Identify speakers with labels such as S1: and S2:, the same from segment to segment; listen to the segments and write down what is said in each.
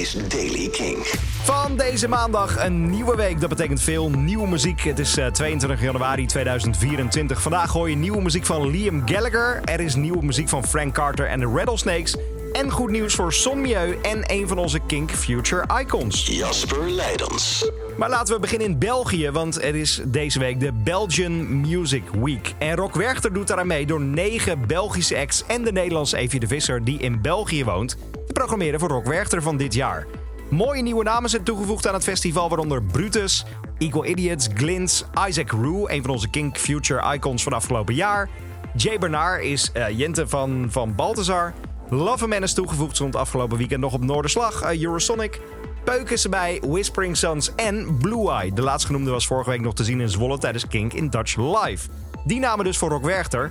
S1: is Daily King.
S2: Van deze maandag een nieuwe week. Dat betekent veel nieuwe muziek. Het is 22 eh, januari 2024. Vandaag hoor je nieuwe muziek van Liam Gallagher. Er is nieuwe muziek van Frank Carter en de Rattlesnakes. En goed nieuws voor Son Mieu en een van onze Kink Future Icons.
S1: Jasper Leidens.
S2: Maar laten we beginnen in België, want er is deze week de Belgian Music Week. En Rock Werchter doet daaraan mee door negen Belgische acts en de Nederlandse Evie de Visser, die in België woont, programmeren voor Rock Werchter van dit jaar. Mooie nieuwe namen zijn toegevoegd aan het festival, waaronder Brutus, Equal Idiots, Glints, Isaac Rue, een van onze Kink Future Icons van afgelopen jaar. Jay Bernard is uh, Jente van, van Balthazar. Man is toegevoegd, stond afgelopen weekend nog op Noorderslag, uh, Eurosonic. Peuk is erbij, Whispering Suns en Blue Eye. De laatstgenoemde was vorige week nog te zien in Zwolle tijdens Kink in Dutch Live. Die namen dus voor Rock Werchter.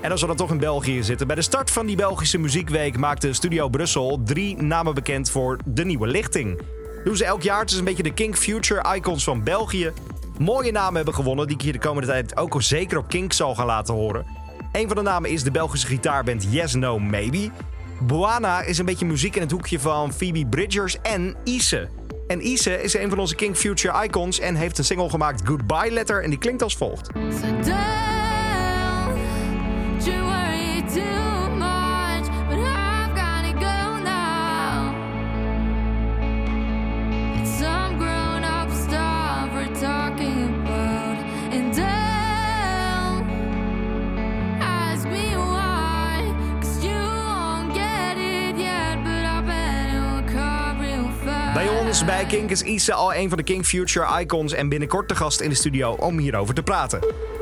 S2: En als we dan toch in België zitten. Bij de start van die Belgische muziekweek maakte Studio Brussel drie namen bekend voor de nieuwe lichting. Doen ze elk jaar. Het is een beetje de Kink Future Icons van België. Mooie namen hebben gewonnen die ik hier de komende tijd ook zeker op Kink zal gaan laten horen. Een van de namen is de Belgische gitaarband Yes No Maybe. Boana is een beetje muziek in het hoekje van Phoebe Bridgers en Ise. En Ise is een van onze King Future icons en heeft een single gemaakt Goodbye Letter en die klinkt als volgt. Bij Kink is Issa al een van de King Future icons en binnenkort de gast in de studio om hierover te praten.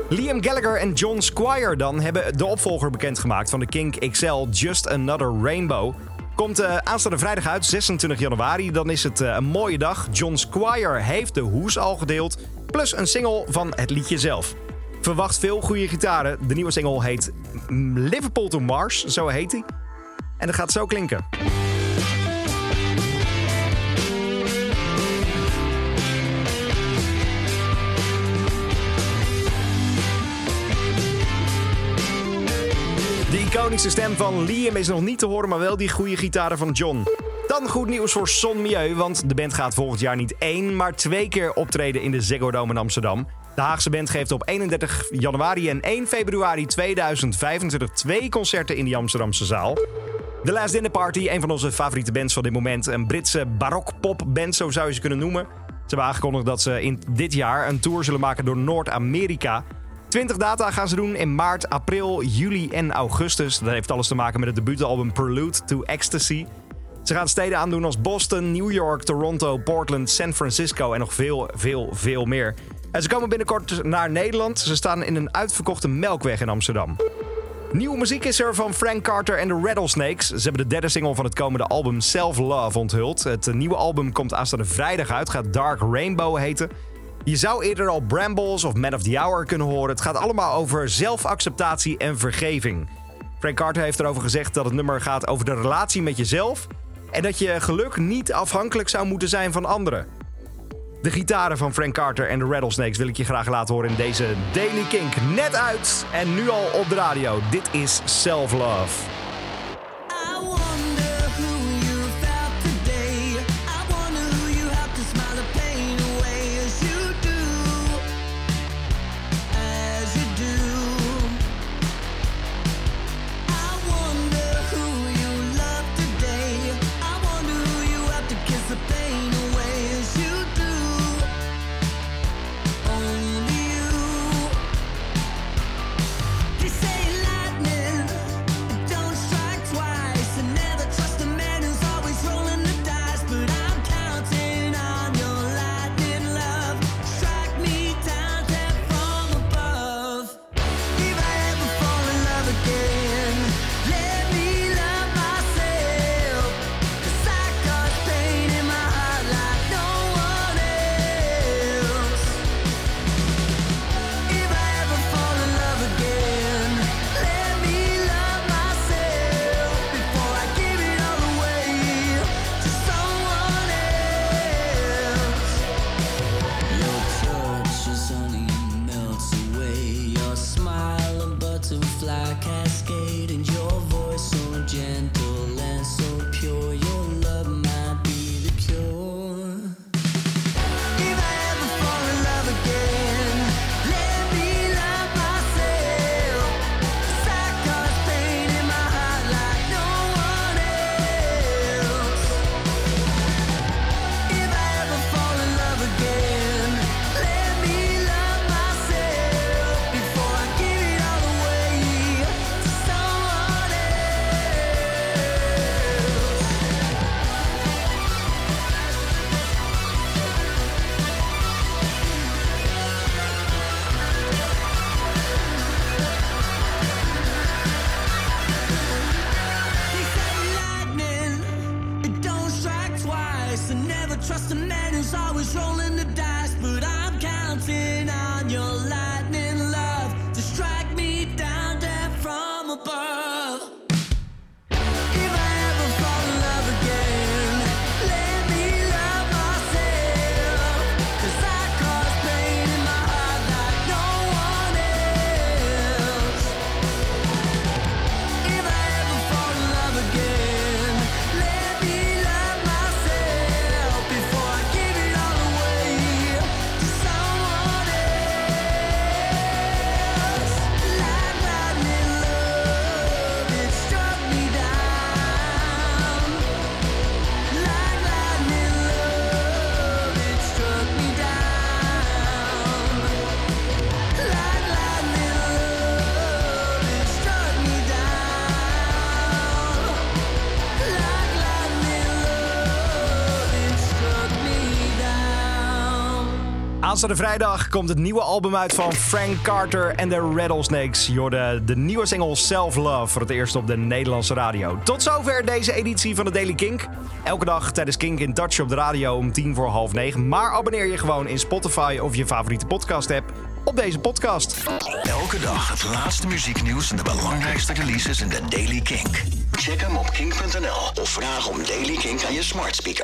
S2: Liam Gallagher en John Squire dan hebben de opvolger bekendgemaakt van de Kink XL Just Another Rainbow. Komt uh, aanstaande vrijdag uit, 26 januari. Dan is het uh, een mooie dag. John Squire heeft de hoes al gedeeld, plus een single van het liedje zelf. Verwacht veel goede gitaren. De nieuwe single heet Liverpool to Mars, zo heet hij. En dat gaat zo klinken. De iconische stem van Liam is nog niet te horen, maar wel die goede gitaren van John. Dan goed nieuws voor Son Mieu, want de band gaat volgend jaar niet één, maar twee keer optreden in de Ziggo Dome in Amsterdam. De Haagse band geeft op 31 januari en 1 februari 2025 twee concerten in die Amsterdamse zaal. The Last Dinner Party, een van onze favoriete bands van dit moment. Een Britse barok-pop-band, zo zou je ze kunnen noemen. Ze hebben aangekondigd dat ze in dit jaar een tour zullen maken door Noord-Amerika. 20 data gaan ze doen in maart, april, juli en augustus. Dat heeft alles te maken met het debuutalbum Prelude to Ecstasy. Ze gaan steden aandoen als Boston, New York, Toronto, Portland, San Francisco en nog veel, veel, veel meer. En ze komen binnenkort naar Nederland. Ze staan in een uitverkochte melkweg in Amsterdam. Nieuwe muziek is er van Frank Carter en de Rattlesnakes. Ze hebben de derde single van het komende album Self Love onthuld. Het nieuwe album komt aanstaande vrijdag uit, gaat Dark Rainbow heten. Je zou eerder al Brambles of Man of the Hour kunnen horen. Het gaat allemaal over zelfacceptatie en vergeving. Frank Carter heeft erover gezegd dat het nummer gaat over de relatie met jezelf en dat je geluk niet afhankelijk zou moeten zijn van anderen. De gitaren van Frank Carter en de Rattlesnakes wil ik je graag laten horen in deze Daily Kink. Net uit en nu al op de radio. Dit is Self Love.
S3: trust in
S2: Aanstaande vrijdag komt het nieuwe album uit van Frank Carter en de Rattlesnakes. Je hoorde de nieuwe single Self Love voor het eerst op de Nederlandse radio. Tot zover deze editie van de Daily Kink. Elke dag tijdens Kink in Touch op de radio om tien voor half negen. Maar abonneer je gewoon in Spotify of je favoriete podcast app op deze podcast.
S1: Elke dag het laatste muzieknieuws en de belangrijkste releases in de Daily Kink. Check hem op kink.nl of vraag om Daily Kink aan je smart speaker.